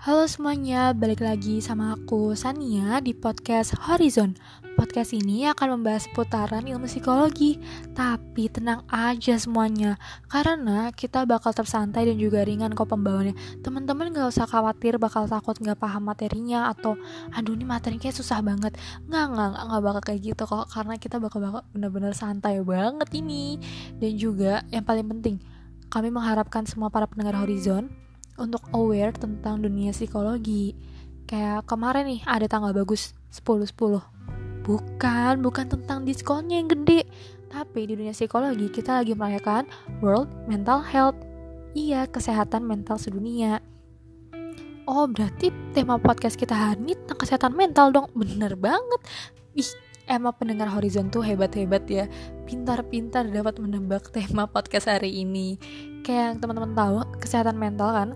Halo semuanya, balik lagi sama aku Sania di podcast Horizon. Podcast ini akan membahas putaran ilmu psikologi, tapi tenang aja semuanya, karena kita bakal tersantai dan juga ringan kok pembawaannya. Teman-teman gak usah khawatir bakal takut gak paham materinya atau aduh ini materinya susah banget. Nggak, nggak, nggak, nggak bakal kayak gitu kok, karena kita bakal bakal bener-bener santai banget ini. Dan juga yang paling penting, kami mengharapkan semua para pendengar Horizon untuk aware tentang dunia psikologi. Kayak kemarin nih ada tanggal bagus 10-10. Bukan, bukan tentang diskonnya yang gede. Tapi di dunia psikologi kita lagi merayakan World Mental Health. Iya, kesehatan mental sedunia. Oh, berarti tema podcast kita hari ini tentang kesehatan mental dong. Bener banget. Ih, emang pendengar Horizon tuh hebat-hebat ya. Pintar-pintar dapat menebak tema podcast hari ini. Kayak yang teman-teman tahu, kesehatan mental kan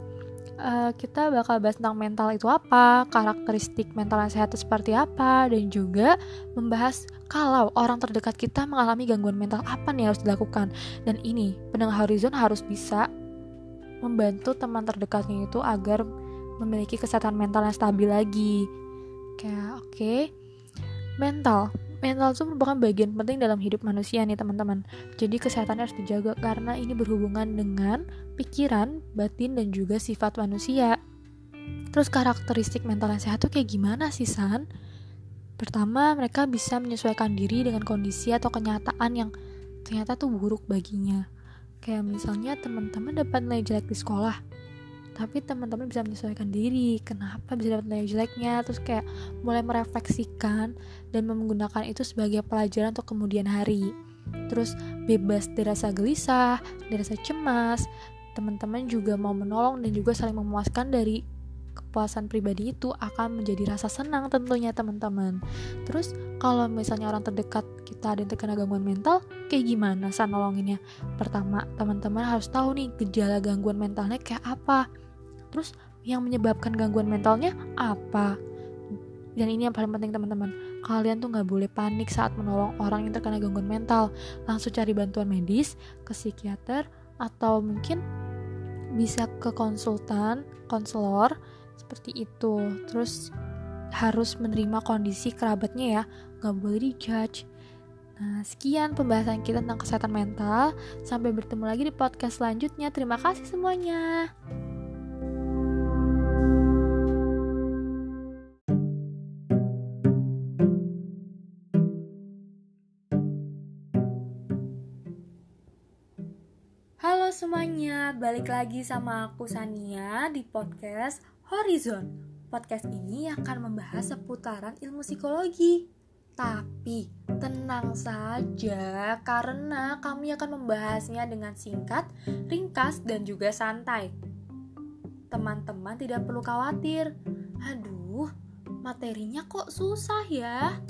uh, kita bakal bahas tentang mental itu apa, karakteristik mental yang sehat itu seperti apa, dan juga membahas kalau orang terdekat kita mengalami gangguan mental apa nih harus dilakukan. Dan ini, pendengar Horizon harus bisa membantu teman terdekatnya itu agar memiliki kesehatan mental yang stabil lagi. Kayak oke, okay. mental mental itu merupakan bagian penting dalam hidup manusia nih teman-teman. Jadi kesehatan harus dijaga karena ini berhubungan dengan pikiran, batin, dan juga sifat manusia. Terus karakteristik mental yang sehat tuh kayak gimana sih San? Pertama, mereka bisa menyesuaikan diri dengan kondisi atau kenyataan yang ternyata tuh buruk baginya. Kayak misalnya teman-teman dapat nilai jelek di sekolah, tapi teman-teman bisa menyesuaikan diri kenapa bisa dapat nilai jeleknya terus kayak mulai merefleksikan dan menggunakan itu sebagai pelajaran untuk kemudian hari. Terus bebas dari rasa gelisah dari rasa cemas teman-teman juga mau menolong dan juga saling memuaskan dari kepuasan pribadi itu akan menjadi rasa senang tentunya teman-teman. Terus kalau misalnya orang terdekat kita ada yang terkena gangguan mental kayak gimana sih nolonginnya? Pertama teman-teman harus tahu nih gejala gangguan mentalnya kayak apa Terus yang menyebabkan gangguan mentalnya apa? Dan ini yang paling penting teman-teman, kalian tuh nggak boleh panik saat menolong orang yang terkena gangguan mental. Langsung cari bantuan medis, ke psikiater, atau mungkin bisa ke konsultan, konselor, seperti itu. Terus harus menerima kondisi kerabatnya ya, nggak boleh dijudge. Nah, sekian pembahasan kita tentang kesehatan mental. Sampai bertemu lagi di podcast selanjutnya. Terima kasih semuanya. Semuanya, balik lagi sama aku Sania di podcast Horizon. Podcast ini akan membahas seputaran ilmu psikologi. Tapi tenang saja karena kami akan membahasnya dengan singkat, ringkas, dan juga santai. Teman-teman tidak perlu khawatir. Aduh, materinya kok susah ya?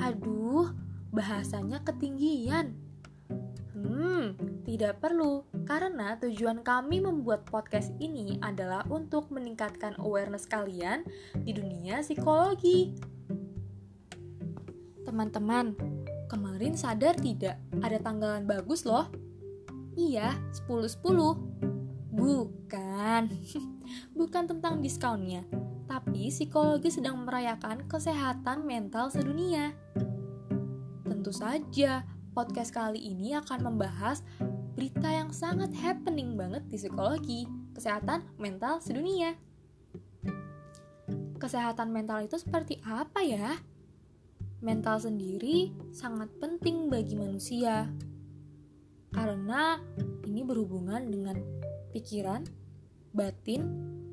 Aduh, bahasanya ketinggian Hmm, tidak perlu, karena tujuan kami membuat podcast ini adalah untuk meningkatkan awareness kalian di dunia psikologi. Teman-teman, kemarin sadar tidak ada tanggalan bagus loh? Iya, 10-10. Bukan. Bukan tentang diskonnya, tapi psikologi sedang merayakan kesehatan mental sedunia. Tentu saja, podcast kali ini akan membahas berita yang sangat happening banget di psikologi, kesehatan mental sedunia. Kesehatan mental itu seperti apa ya? Mental sendiri sangat penting bagi manusia. Karena ini berhubungan dengan pikiran, batin,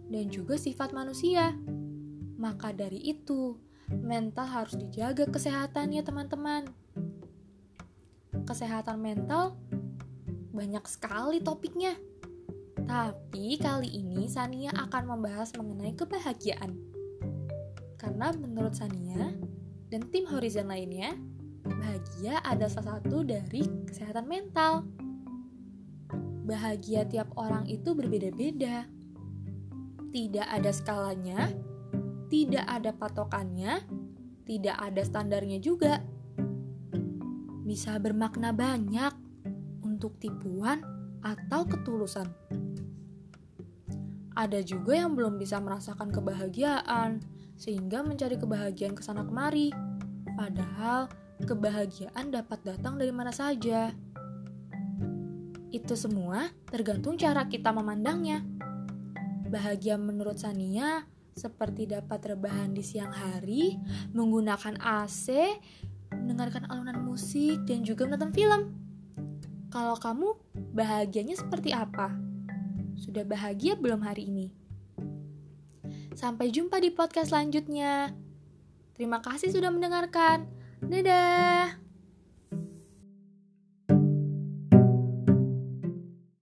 dan juga sifat manusia. Maka dari itu, mental harus dijaga kesehatannya teman-teman kesehatan mental banyak sekali topiknya. Tapi kali ini Sania akan membahas mengenai kebahagiaan. Karena menurut Sania dan tim Horizon lainnya, bahagia adalah salah satu dari kesehatan mental. Bahagia tiap orang itu berbeda-beda. Tidak ada skalanya, tidak ada patokannya, tidak ada standarnya juga bisa bermakna banyak untuk tipuan atau ketulusan. Ada juga yang belum bisa merasakan kebahagiaan, sehingga mencari kebahagiaan ke sana kemari. Padahal, kebahagiaan dapat datang dari mana saja. Itu semua tergantung cara kita memandangnya. Bahagia menurut Sania seperti dapat rebahan di siang hari, menggunakan AC, mendengarkan alunan musik, dan juga menonton film. Kalau kamu, bahagianya seperti apa? Sudah bahagia belum hari ini? Sampai jumpa di podcast selanjutnya. Terima kasih sudah mendengarkan. Dadah.